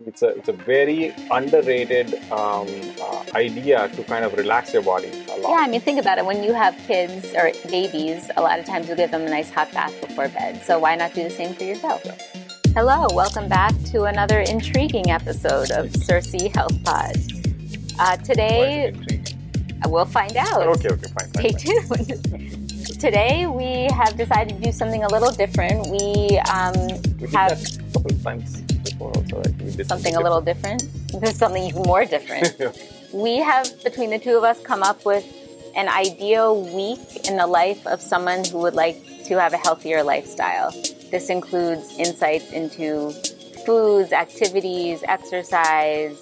It's a it's a very underrated um, uh, idea to kind of relax your body a lot. Yeah, I mean, think about it. When you have kids or babies, a lot of times you give them a nice hot bath before bed. So why not do the same for yourself? Hello, welcome back to another intriguing episode of Circee Health Pod. Uh, today, we'll find out. Okay, okay, fine. Stay fine, fine. tuned. today, we have decided to do something a little different. We um, We have a couple of times also. Right? We did something a little different. There's something even more different. we have, between the two of us, come up with an ideal week in the life of someone who would like to have a healthier lifestyle. This includes insights into foods, activities, exercise,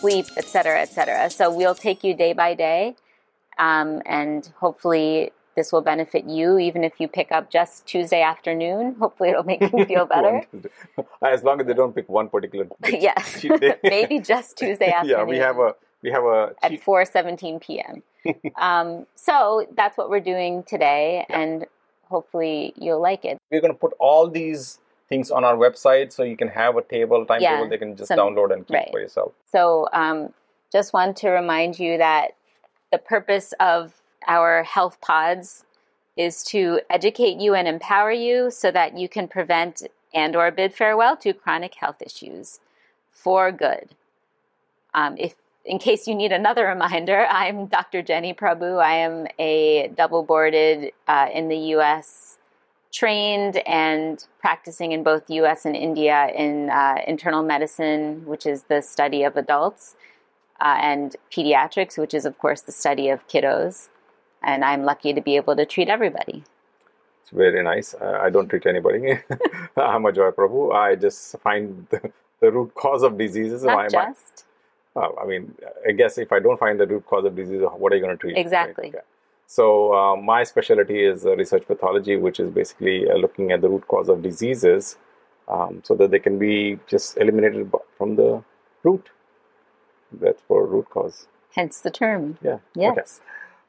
sleep, etc., etc. So we'll take you day by day, um, and hopefully this will benefit you. Even if you pick up just Tuesday afternoon, hopefully it'll make you feel better. as long as they don't pick one particular yes, maybe just Tuesday afternoon. yeah, we have a we have a at cheat- 4:17 p.m. um, so that's what we're doing today, and hopefully you'll like it. we're going to put all these things on our website so you can have a table timetable Yeah, they can just some- download and keep right. for yourself So um, just want to remind you that the purpose of our health pods is to educate you and empower you so that you can prevent and or bid farewell to chronic health issues for good. Um, if in case you need another reminder, I'm Dr. Jenny Prabhu. I am a double boarded uh, in the U.S. trained and practicing in both U.S. and India in uh, internal medicine, which is the study of adults, uh, and pediatrics, which is of course the study of kiddos. And I'm lucky to be able to treat everybody. it's very nice uh, i don't treat anybody i'm a joy prabhu i just find the, the root cause of diseases Not My- my- just uh, i mean i guess if i don't find the root cause of disease what are you going to treat right? Exactly. Okay. so uh, my specialty is uh, research pathology which is basically uh, looking at the root cause of diseases um, so that they can be just eliminated from the root that's for root cause hence the term. Yeah. Yes. Okay.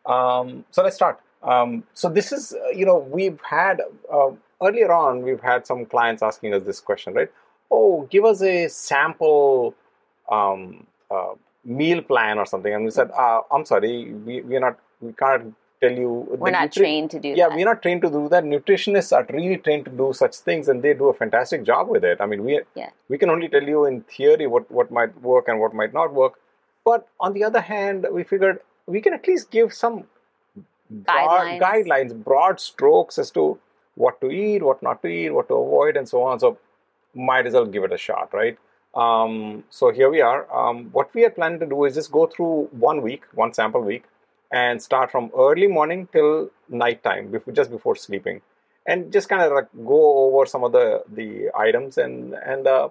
Um, so let's start. Um, so this is, uh, you know, we've had uh, earlier on, we've had some clients asking us this question, right? Oh, give us a sample um, uh, meal plan or something, and we said, uh, I'm sorry, we we're not, we can't tell you. We're not nutri- trained to do Yeah, that. we're not trained to do that. Nutritionists are really trained to do such things, and they do a fantastic job with it. I mean, we Yeah. we can only tell you in theory what what might work and what might not work. But on the other hand, we figured we can at least give some broad Guidelines. guidelines, broad strokes as to what to eat, what not to eat, what to avoid, and so on. So, might as well give it a shot, right? Um, so here we are. Um, what we are planning to do is just go through one week, one sample week, and start from early morning till nighttime, before, just before sleeping, and just kind of like go over some of the the items and and uh,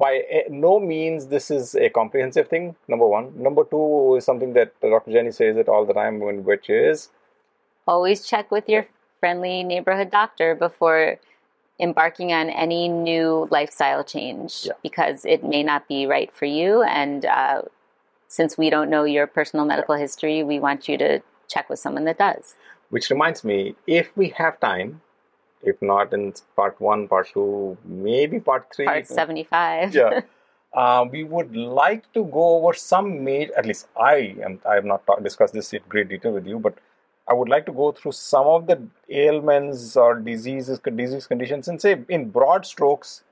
by no means this is a comprehensive thing. Number one. Number two is something that Dr. Jenny says it all the time, when- which is Always check with your friendly neighborhood doctor before embarking on any new lifestyle change Yeah. because it may not be right for you. And uh, since we don't know your personal medical history, we want you to check with someone that does. Which reminds me, if we have time, if not in part one, part two, maybe part three, Part 75. yeah, uh, we would like to go over some major. At least I am. I have not talk, discussed this in great detail with you, but I would like to go through some of the ailments or diseases, disease conditions, and say in broad strokes.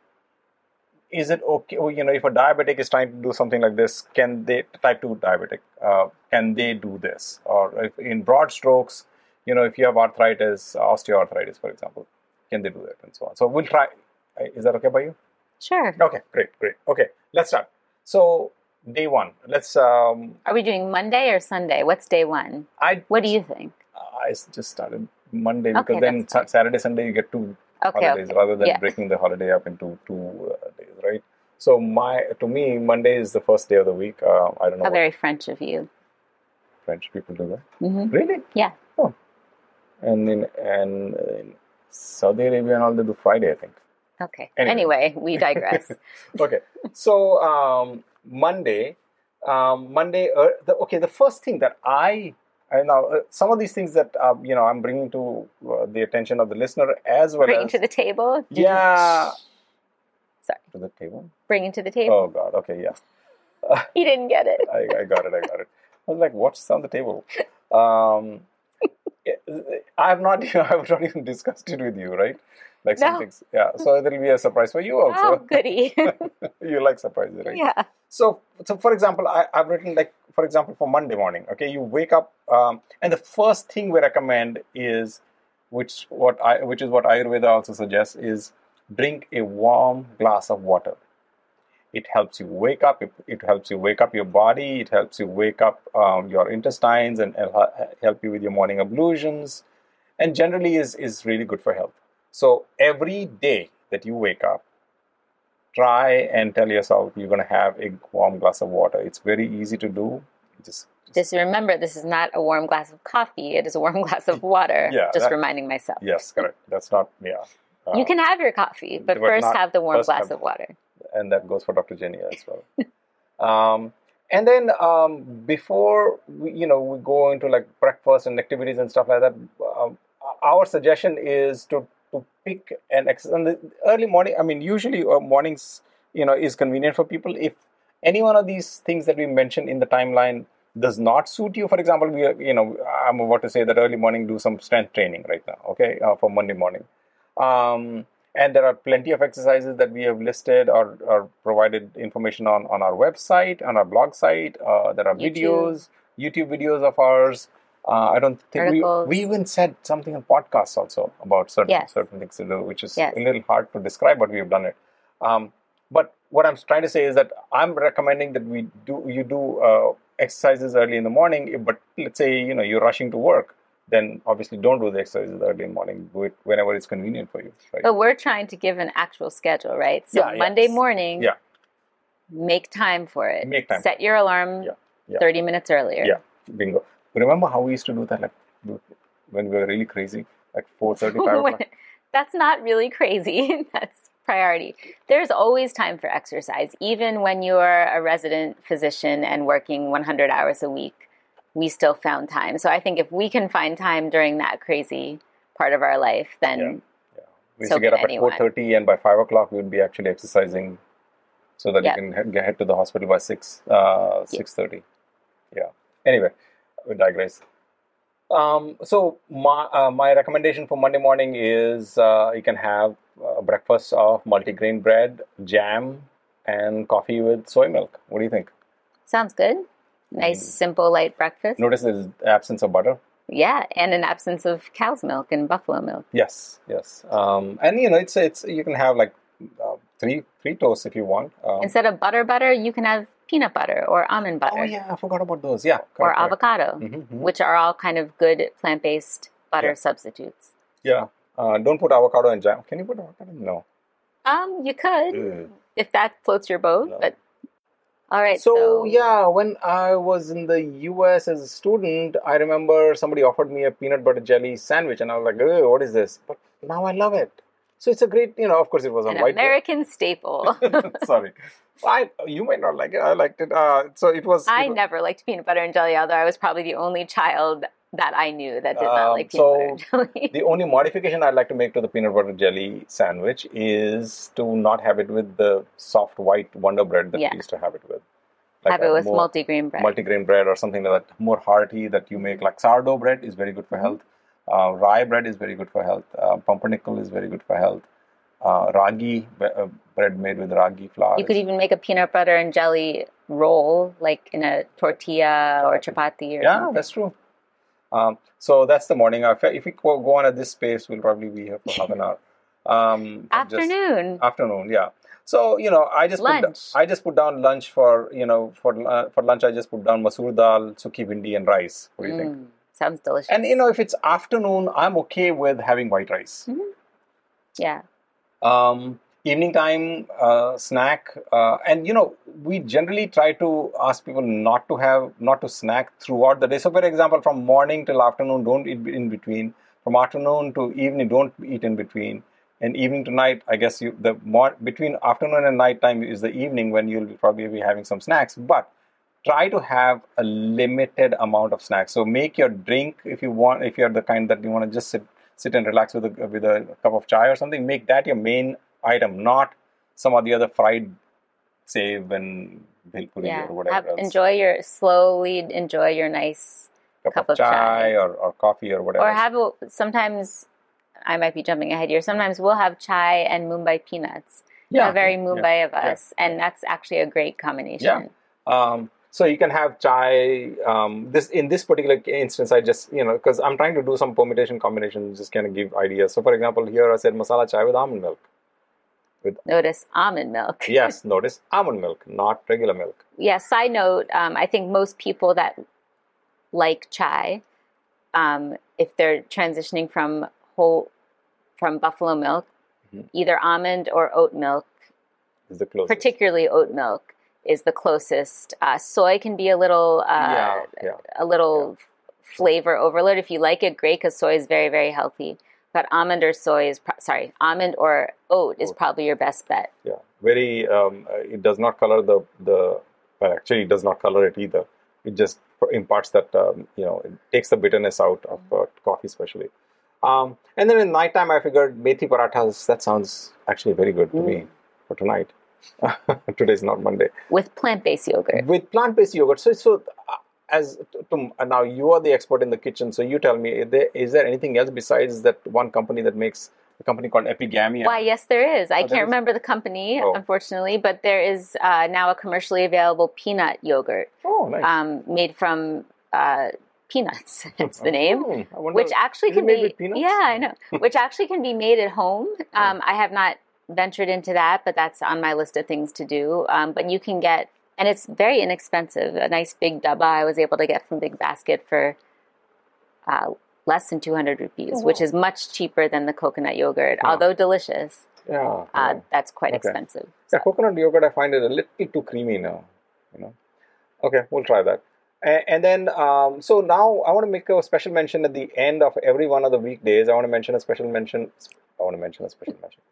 Is it okay? You know, if a diabetic is trying to do something like this, can they type two diabetic? Uh, can they do this? Or if in broad strokes, you know, if you have arthritis, osteoarthritis, for example, can they do that, and so on. So we'll try. Is that okay by you? Sure. Okay, great, great. Okay, let's start. So day one, let's. Um, Are we doing Monday or Sunday? What's day one? I What do you think? I just started Monday because Okay, then. Sa- Saturday, Sunday you get two Okay, holidays okay. rather than Yeah. breaking the holiday up into two uh, days, right? So my to me Monday is the first day of the week. Uh, I don't know How very French of you. French people do that. hmm Really? Yeah. Oh, and in and in Saudi Arabia and all they do Friday, I think. Okay. Anyway. Anyway, we digress. okay so um, monday um, monday uh, the, okay the first thing that i I know uh, some of these things that uh, you know I'm bringing to uh, the attention of the listener as well Bring as to the table. yeah Sorry, To the table. bringing to the table. Oh God. Okay. Yeah. He didn't get it. I, I got it. I got it. I was like, what's on the table? Um, I have not. I have not even discussed it with you, right? Like some No. things. Yeah. So it'll be a surprise for you also. Oh, goody. you like surprises, right? yeah. So, so for example, I, I've written like, for example, for Monday morning. Okay, you wake up, um, and the first thing we recommend is, which what I, which is what Ayurveda also suggests, is drink a warm glass of water. It helps you wake up. It, it helps you wake up your body. It helps you wake up um, your intestines and help you with your morning ablutions, and generally is is really good for health. So every day that you wake up, try and tell yourself you're going to have a warm glass of water. It's very easy to do. Just, just remember, this is not a warm glass of coffee. It is a warm glass of water. Yeah, Just that- reminding myself. yes, correct. That's not yeah. You can have your coffee, but, but first have the warm glass have- of water. And that goes for Dr. Jenny as well. um, and then um, before we, you know we go into like breakfast and activities and stuff like that, um, our suggestion is to to pick an ex- and the early morning. I mean, usually uh, mornings you know is convenient for people. If any one of these things that we mentioned in the timeline does not suit you, for example, we are, you know I'm about to say that early morning do some strength training right now. Okay, uh, for Monday morning. Um, and there are plenty of exercises that we have listed or, or provided information on on our website, on our blog site. Uh, there are YouTube. videos, YouTube videos of ours. Uh, I don't think we, Articles. we even said something on podcasts also about certain Yes. certain things to do, which is Yes. a little hard to describe, but we have done it. Um, but what I'm trying to say is that I'm recommending that we do you do uh, exercises early in the morning. But let's say you know you're rushing to work, then obviously don't do the exercises early in the morning. Do it whenever it's convenient for you. Right? But we're trying to give an actual schedule, right? So Yeah, Monday yes. morning, Yeah. make time for it. Make time Set your alarm Yeah, yeah. 30 minutes earlier. Yeah, bingo. Remember how we used to do that, like when we were really crazy, like four thirty, five o'clock. That's not really crazy. That's priority. There's always time for exercise, even when you're a resident physician and working 100 hours a week. We still found time. So I think if we can find time during that crazy part of our life, then yeah, We used So get up at four thirty, and by five o'clock we would be actually exercising, so that Yep. you can head, get head to the hospital by six uh, six thirty. Yeah. Anyway, we digress. Um, so my uh, my recommendation for Monday morning is uh, you can have a breakfast of multigrain bread, jam, and coffee with soy milk. What do you think? sounds good. Nice, Mm. simple, light breakfast. Notice there's absence of butter. Yeah, and an absence of cow's milk and buffalo milk. Yes, yes. Um, and you know, it's it's you can have like uh, three three toasts if you want. Um, Instead of butter butter, you can have peanut butter or almond butter oh yeah, I forgot about those. Yeah, or correct, correct. avocado, Mhm, mhm. which are all kind of good plant-based butter Yeah. substitutes. Yeah. Uh, don't put avocado in jam. Can you put avocado? No. Um, you could if that floats your boat, No. but all right. So, So, yeah, when I was in the U.S. as a student, I remember somebody offered me a peanut butter jelly sandwich, and I was like, "Ugh, "What is this?" But now I love it. So it's a great, you know. Of course, it was an white. bread. American staple. Sorry, I you might not like it. I liked it. Uh, so it was. I it was- never liked peanut butter and jelly, although I was probably the only child that I knew that did not Um, like peanut butter so jelly. The only modification I'd like to make to the peanut butter jelly sandwich is to not have it with the soft white Wonder Bread that Yeah. we used to have it with. have it with multigrain bread. multigrain bread or something like that, more hearty that you make. Like sourdough bread is very good for Mhm. health. Uh, rye bread is very good for health. Uh, pumpernickel is very good for health. Uh, ragi uh, bread made with ragi flour. you could even make a peanut butter and jelly roll, like in a tortilla or chapati or yeah, something. that's true. Um, so that's the morning. If we go on at this pace, we'll probably be here for half an hour. Um, just- Afternoon. afternoon yeah so you know i just put, Lunch. i just put down lunch for you know for uh, for lunch i just put down masoor dal sukhi bhindi and rice what do you think Mm, sounds delicious. and you know if it's afternoon i'm okay with having white rice yeah. um, evening time uh, snack uh, and you know we generally try to ask people not to have not to snack throughout the day. So for example from morning till afternoon don't eat in between. From afternoon to evening don't eat in between. And evening to night i guess you the more between afternoon and night time is the evening when you'll probably be having some snacks. But try to have a limited amount of snacks. So make your drink if you want if you're the kind that you want to just sit sit and relax with a with a cup of chai or something make that your main item not some of the other fried sev and bhelpuri Yeah, or whatever have, else. enjoy your slowly enjoy your nice, cup, cup of of chai, chai. Or, or coffee or whatever. or have sometimes. I might be jumping ahead here. Sometimes we'll have chai and Mumbai peanuts. yeah, a very yeah, Mumbai of yeah, us, and that's actually a great combination. Um, so you can have chai. Um, this in this particular instance, I just you know because I'm trying to do some permutation combinations, just kind of give ideas. So for example, here I said masala chai with almond milk. Notice almond milk. Yes, notice almond milk, not regular milk. yeah, side note, um, I think most people that like chai, um, if they're transitioning from whole from buffalo milk, Mhm. either almond or oat milk, Is the closest. particularly oat milk, is the closest. Uh, soy can be a little uh, yeah, yeah. a little flavor overload. If you like it, great, because soy is very very healthy. But almond or soy is pro- sorry, almond or oat is probably your best bet. yeah very um, uh, it does not color the the well actually it does not color it either. It just imparts that um, you know it takes the bitterness out of uh, coffee especially. Um, and then in nighttime i figured methi parathas that sounds actually very good to me for tonight. Today's not monday. With plant-based yogurt. with plant-based yogurt. So so as to, uh, now you are the expert in the kitchen so you tell me is there, is there anything else besides that one company that makes a company called epigamia Why, yes, there is. I Oh, can't is? remember the company, Oh. unfortunately, but there is uh, now a commercially available peanut yogurt oh nice um, made from uh, peanuts. That's the name. I wonder- Which actually is can be, yeah, I know. Which actually can be made at home. Um, I have not ventured into that, but that's on my list of things to do. Um, but you can get, and it's very inexpensive. A nice big dabba I was able to get from Big Basket for uh, less than 200 rupees, Oh, which is much cheaper than the coconut yogurt, Yeah. although delicious. Yeah, Uh, yeah. That's quite Okay. expensive. Yeah, coconut yogurt. I find it a little too creamy now. You know. Okay, we'll try that. And, and then, um, so now I want to make a special mention at the end of every one of the weekdays. I want to mention a special mention. I want to mention a special mention.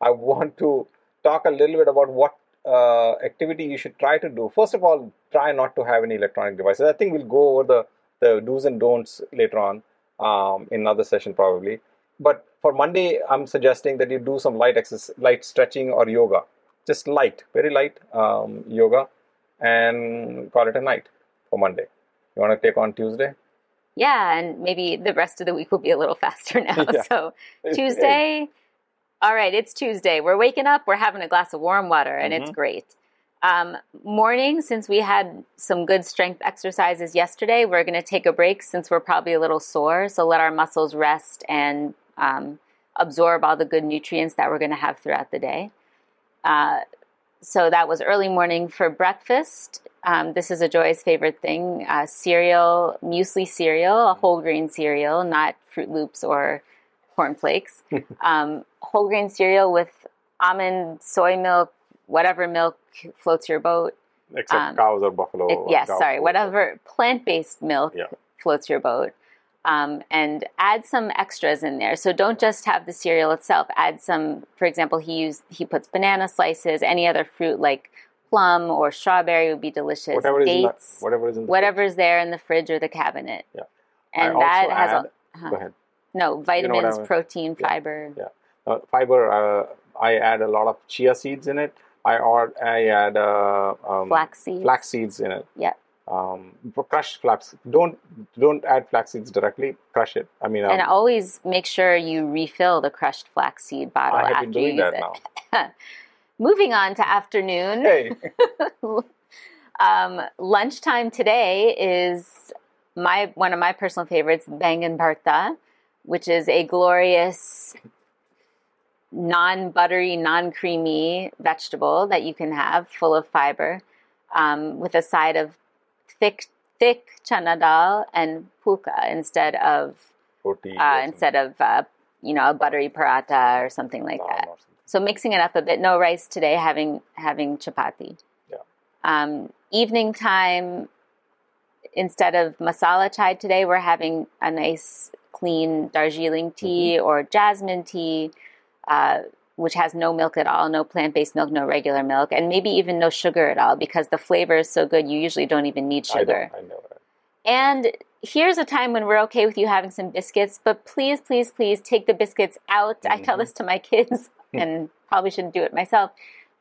I want to talk a little bit about what uh, activity you should try to do. First of all, try not to have any electronic devices. I think we'll go over the, the do's and don'ts later on um, in another session probably. But for Monday, I'm suggesting that you do some light exercise, light stretching or yoga. Just light, very light um, yoga, and call it a night for Monday. You want to take on Tuesday? Yeah, and maybe the rest of the week will be a little faster now. Yeah. So Tuesday, all right, it's Tuesday. We're waking up, we're having a glass of warm water, and Mm-hmm. it's great. Um, morning, since we had some good strength exercises yesterday, we're going to take a break since we're probably a little sore. So let our muscles rest and um, absorb all the good nutrients that we're going to have throughout the day. Uh, so that was early morning for breakfast. Um, this is Ajoy's favorite thing: uh, cereal, muesli cereal, a whole grain cereal, not Fruit Loops or cornflakes. um, whole grain cereal with almond, soy milk, whatever milk floats your boat. Except Um, cows or buffalo. It- or yes, sorry, whatever plant-based milk Yeah. floats your boat. Um, and add some extras in there. So don't just have the cereal itself. Add some, for example, he used he puts banana slices, any other fruit like plum or strawberry would be delicious. Whatever is in the, Dates, whatever is in the whatever's there in the fridge or the cabinet. Yeah. And I that has add- a, uh-huh. Go ahead. No vitamins, I mean? protein, Yeah. fiber. Yeah. Uh, fiber. Uh, I add a lot of chia seeds in it. I or I add uh, um, Flax seeds. flax seeds in it. Yeah. Um, for crushed flax. Don't don't add flax seeds directly. Crush it. I mean, um, And always make sure you refill the crushed flaxseed bottle I have after been doing you use that it. now. Moving on to afternoon. Hey, um, lunchtime today is my one of my personal favorites, bangan bharta, which is a glorious non-buttery, non-creamy vegetable that you can have, full of fiber, um, with a side of thick, thick chana dal and phulka instead of uh, instead of uh, you know a buttery paratha or something like that. So mixing it up a bit. No rice today. Having having chapati. Yeah. Um, evening time. Instead of masala chai today, we're having a nice clean Darjeeling tea or jasmine tea, uh, which has no milk at all, no plant based milk, no regular milk, and maybe even no sugar at all because the flavor is so good. You usually don't even need I sugar. don't. I know. that. And here's a time when we're okay with you having some biscuits, but please, please, please take the biscuits out. I tell Mhm. this to my kids and probably shouldn't do it myself.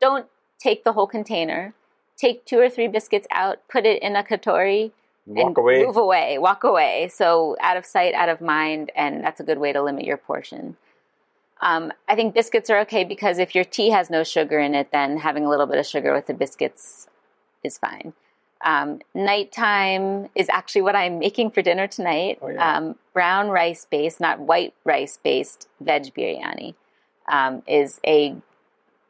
don't take the whole container. Take two or three biscuits out, put it in a katori, Walk and away. move away, walk away. So out of sight, out of mind, and that's a good way to limit your portion. Um, I think biscuits are okay because if your tea has no sugar in it, then having a little bit of sugar with the biscuits is fine. Um, nighttime is actually what I'm making for dinner tonight. Oh, yeah. um, brown rice based, not white rice based veg biryani um, is a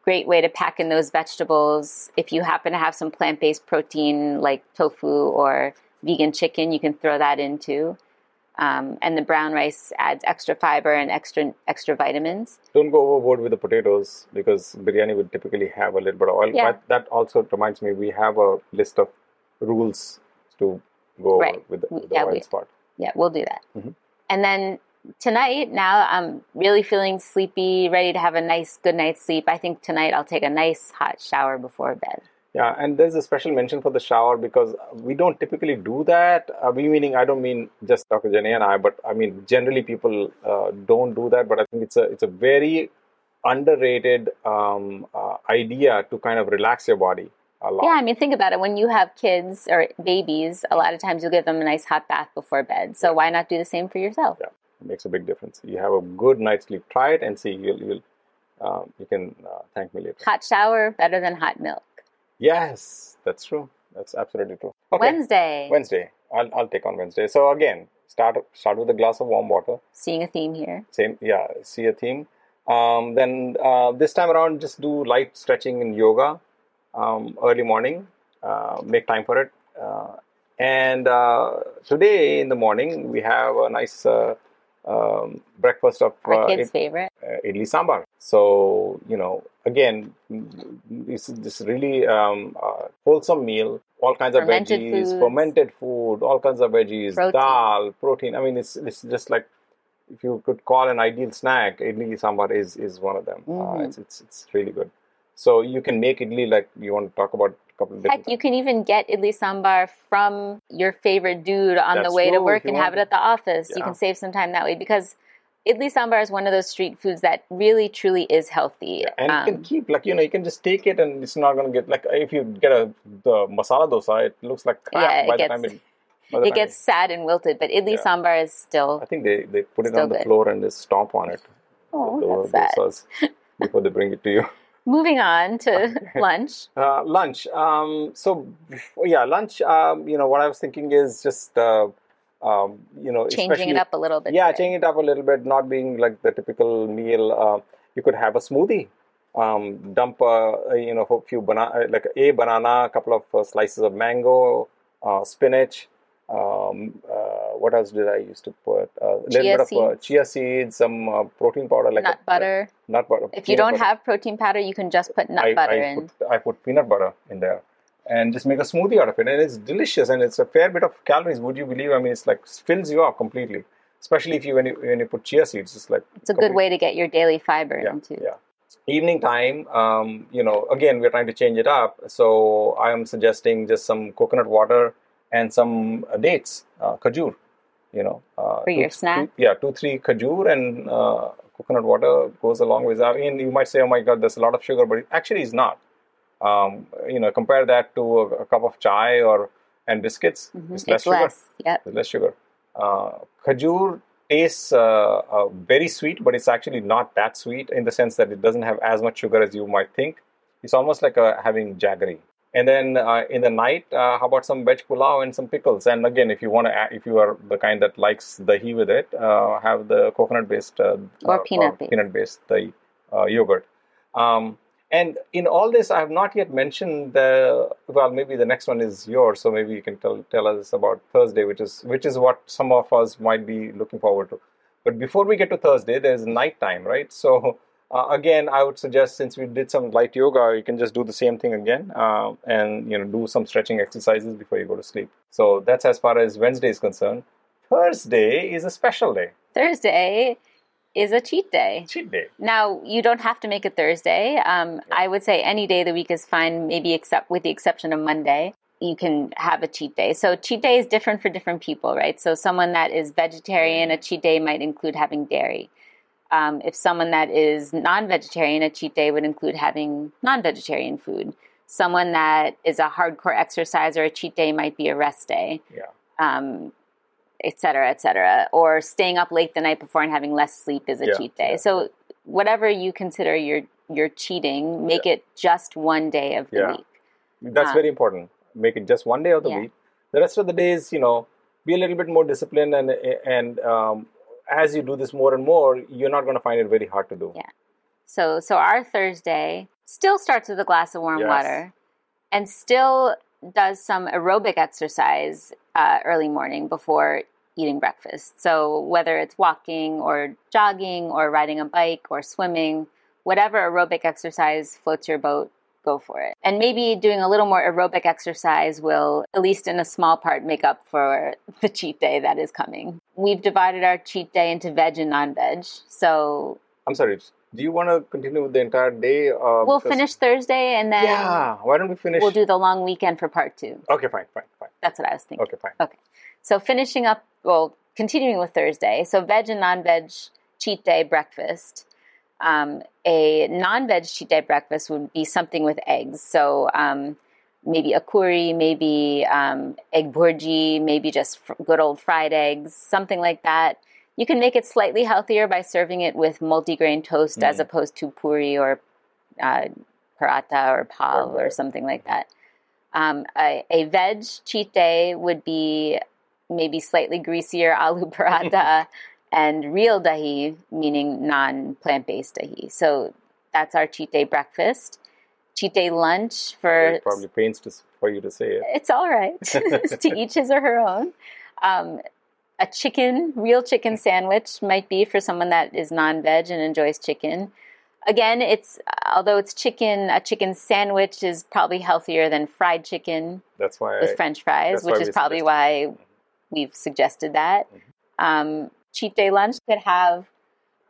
great way to pack in those vegetables. If you happen to have some plant based protein like tofu or vegan chicken, you can throw that in too. Um, and the brown rice adds extra fiber and extra extra vitamins. Don't go overboard with the potatoes because biryani would typically have a little bit of oil. Yeah. But that also reminds me, we have a list of rules to go over Right. with the, with the Yeah, oil we- spot. Yeah, we'll do that. Mhm. And then tonight, now I'm really feeling sleepy, ready to have a nice good night's sleep. I think tonight I'll take a nice hot shower before bed. Yeah, and there's a special mention for the shower because we don't typically do that. Uh, we meaning I don't mean just Dr. Jenny and I, but I mean generally people uh, don't do that. But I think it's a it's a very underrated um, uh, idea to kind of relax your body a lot. Yeah, I mean, think about it. When you have kids or babies, a lot of times you'll give them a nice hot bath before bed. So why not do the same for yourself? Yeah, it makes a big difference. You have a good night's sleep. Try it and see. You'll you'll um, you can uh, thank me later. Hot shower better than hot milk. Yes, that's true. That's absolutely true. Okay, Wednesday, Wednesday. I'll I'll take on Wednesday. So again, start start with a glass of warm water. seeing a theme here. Same, yeah. See a theme. Um, then uh, this time around, just do light stretching and yoga um, early morning. Uh, make time for it. Uh, and uh, today in the morning, we have a nice uh, um, breakfast of Our uh, kids' id- favorite. idli sambar. So you know, again, this is this really um, uh, wholesome meal. All kinds of veggies, foods. fermented food, all kinds of veggies, Protein. dal, protein. I mean, it's it's just like if you could call an ideal snack, idli sambar is is one of them. Uh, Mhm. it's, it's it's really good. So you can make idli like you want to talk about a couple of different. Heck, you can even get idli sambar from your favorite dude on That's the way to work and have it at the office. You can save some time that way because idli sambar is one of those street foods that really truly is healthy. Yeah, and you Um, can keep like you know you can just take it and it's not going to get like if you get a the masala dosa it looks like crap Yeah, it by the gets- time it by the it time gets sad and wilted, but idli Yeah. sambar is still. I think they, they put it on the good. floor and they stomp on it. Oh, the that's sad. before they bring it to you. Moving on to lunch. Uh, lunch. Um, so yeah, lunch. Um, you know what I was thinking is just uh, um, you know Changing it up a little bit. Yeah, today. changing it up a little bit, not being like the typical meal. Uh, you could have a smoothie. Um, dump uh, you know a few banana, like a banana, a couple of uh, slices of mango, uh, spinach. Um, uh, what else did I used to put? A little Chia bit of uh, seeds. chia seeds, some uh, protein powder, like nut a, butter. nut butter. If you don't butter. have protein powder, you can just put nut I, butter I in. put, I put peanut butter in there and just make a smoothie out of it. And it's delicious and it's a fair bit of calories. Would you believe? I mean, it's like fills you up completely. Especially if you when you when you put chia seeds, it's like It's a good way to get your daily fiber Yeah, into. yeah. Evening time, um, you know, again we're trying to change it up. So I am suggesting just some coconut water and some uh, dates, uh, khajur. You know, uh, For your snack? two- yeah, two three khajur and uh, coconut water goes a long way. I mean, you might say, "Oh my God, there's a lot of sugar," but it actually is not. Um, you know, compare that to a, a cup of chai or and biscuits. Mhm. It's less It's sugar. less. Yep. There's less sugar. Uh, khajur tastes uh, uh, very sweet, but it's actually not that sweet in the sense that it doesn't have as much sugar as you might think. It's almost like uh, having jaggery. And then uh, in the night, uh, how about some veg pulao and some pickles? And again, if you want to, if you are the kind that likes dahi with it, uh, have the coconut-based uh, Or uh, peanut-based. peanut-based dahi uh, yogurt. Um, and in all this, I have not yet mentioned the well. Maybe the next one is yours, so maybe you can tell tell us about Thursday, which is which is what some of us might be looking forward to. But before we get to Thursday, there's night time, right? So uh, again, I would suggest since we did some light yoga, you can just do the same thing again, uh, and you know do some stretching exercises before you go to sleep. So that's as far as Wednesday is concerned. Thursday is a special day, Thursday is a cheat day. cheat day. Now, you don't have to make it Thursday. Um, I would say any day of the week is fine, maybe except with the exception of Monday. You can have a cheat day. So, cheat day is different for different people, right? So, someone that is vegetarian, a cheat day might include having dairy. Um, if someone that is non vegetarian, a cheat day would include having non vegetarian food. Someone that is a hardcore exerciser, a cheat day might be a rest day. Yeah. Um, et cetera, et cetera. Or staying up late the night before and having less sleep is a Yeah, cheat day. yeah, so whatever you consider your your cheating, make it just one day of the Yeah. week. That's Uh, very important. Make it just one day of the Yeah. week. The rest of the days, you know, be a little bit more disciplined, and and um, as you do this more and more, you're not going to find it very hard to do. Yeah. So so our Thursday still starts with a glass of warm Yes. water, and still does some aerobic exercise uh, early morning before eating breakfast. So whether it's walking or jogging or riding a bike or swimming, whatever aerobic exercise floats your boat, go for it. And maybe doing a little more aerobic exercise will, at least in a small part, make up for the cheat day that is coming. We've divided our cheat day into veg and non veg. So I'm sorry. Do you want to continue with the entire day? Uh, we'll finish Thursday and then Yeah. Why don't we finish? we'll do the long weekend for part two. Okay, fine, fine, fine. That's what I was thinking. Okay, fine. Okay. So finishing up, well, continuing with Thursday. So veg and non-veg cheat day breakfast. Um, a non-veg cheat day breakfast would be something with eggs. So um, maybe a curry, maybe um, egg burji, maybe just fr- good old fried eggs, something like that. You can make it slightly healthier by serving it with multigrain toast as Mm. opposed to puri or uh, paratha or pav Right, or something like that. Um, a, a veg cheat day would be maybe slightly greasier aloo paratha and real dahi, meaning non plant based dahi. So that's our cheat day breakfast. Cheat day lunch for It probably pains to, for you to say it. it's all right to each his or her own. Um, a chicken, real chicken sandwich might be for someone that is non veg and enjoys chicken. Again, it's although it's chicken, a chicken sandwich is probably healthier than fried chicken That's why. with I, French fries, which is probably why we've suggested that. Mm-hmm. Um, cheat day lunch could have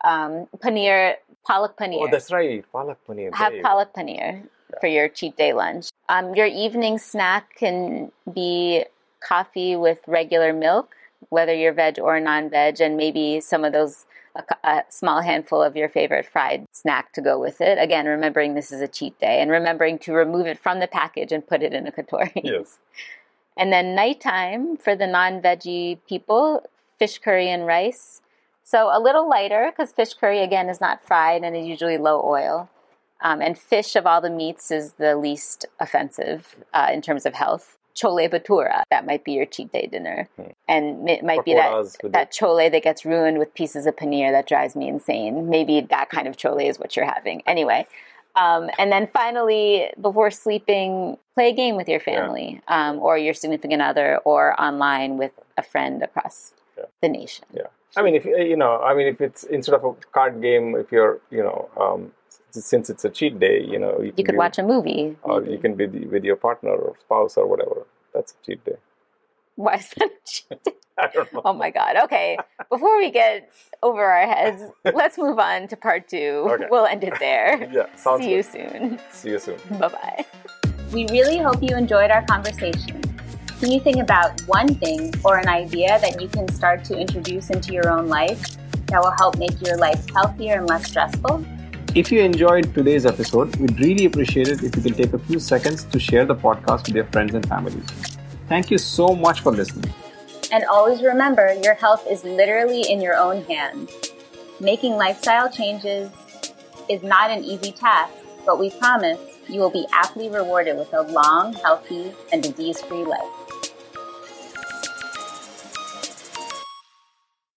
um, paneer, palak paneer oh, that's right. Palak paneer. have there you go. palak paneer for your cheat day lunch. Um, your evening snack can be coffee with regular milk, whether you're veg or non-veg, and maybe some of those a, a small handful of your favorite fried snack to go with it. Again, remembering this is a cheat day and remembering to remove it from the package and put it in a katori. Yes. And then nighttime for the non veggie people, fish curry and rice. So a little lighter because fish curry, again, is not fried and is usually low oil. Um, and fish of all the meats is the least offensive uh, in terms of health. Chole bhatura, that might be your cheat day dinner. And it might be that, that chole that gets ruined with pieces of paneer that drives me insane. Maybe that kind of chole is what you're having. Anyway, um, and then finally, before sleeping, play a game with your family um, or your significant other or online with a friend across Yeah. the nation. Yeah. I mean, if you know, I mean, if it's instead of a card game, if you're, you know, um, since it's a cheat day, you know, You could be- watch a movie. or you can be with your partner or spouse or whatever. That's a cheat day. Why is that a cheat day? I don't know. Oh my God. Okay. Before we get over our heads, let's move on to part two. Okay. We'll end it there. Yeah, sounds See you soon. See you soon. Bye bye. We really hope you enjoyed our conversation. Can you think about one thing or an idea that you can start to introduce into your own life that will help make your life healthier and less stressful? If you enjoyed today's episode, we'd really appreciate it if you can take a few seconds to share the podcast with your friends and family. Thank you so much for listening. And always remember your health is literally in your own hands. Making lifestyle changes is not an easy task, but we promise you will be aptly rewarded with a long, healthy, and disease free life.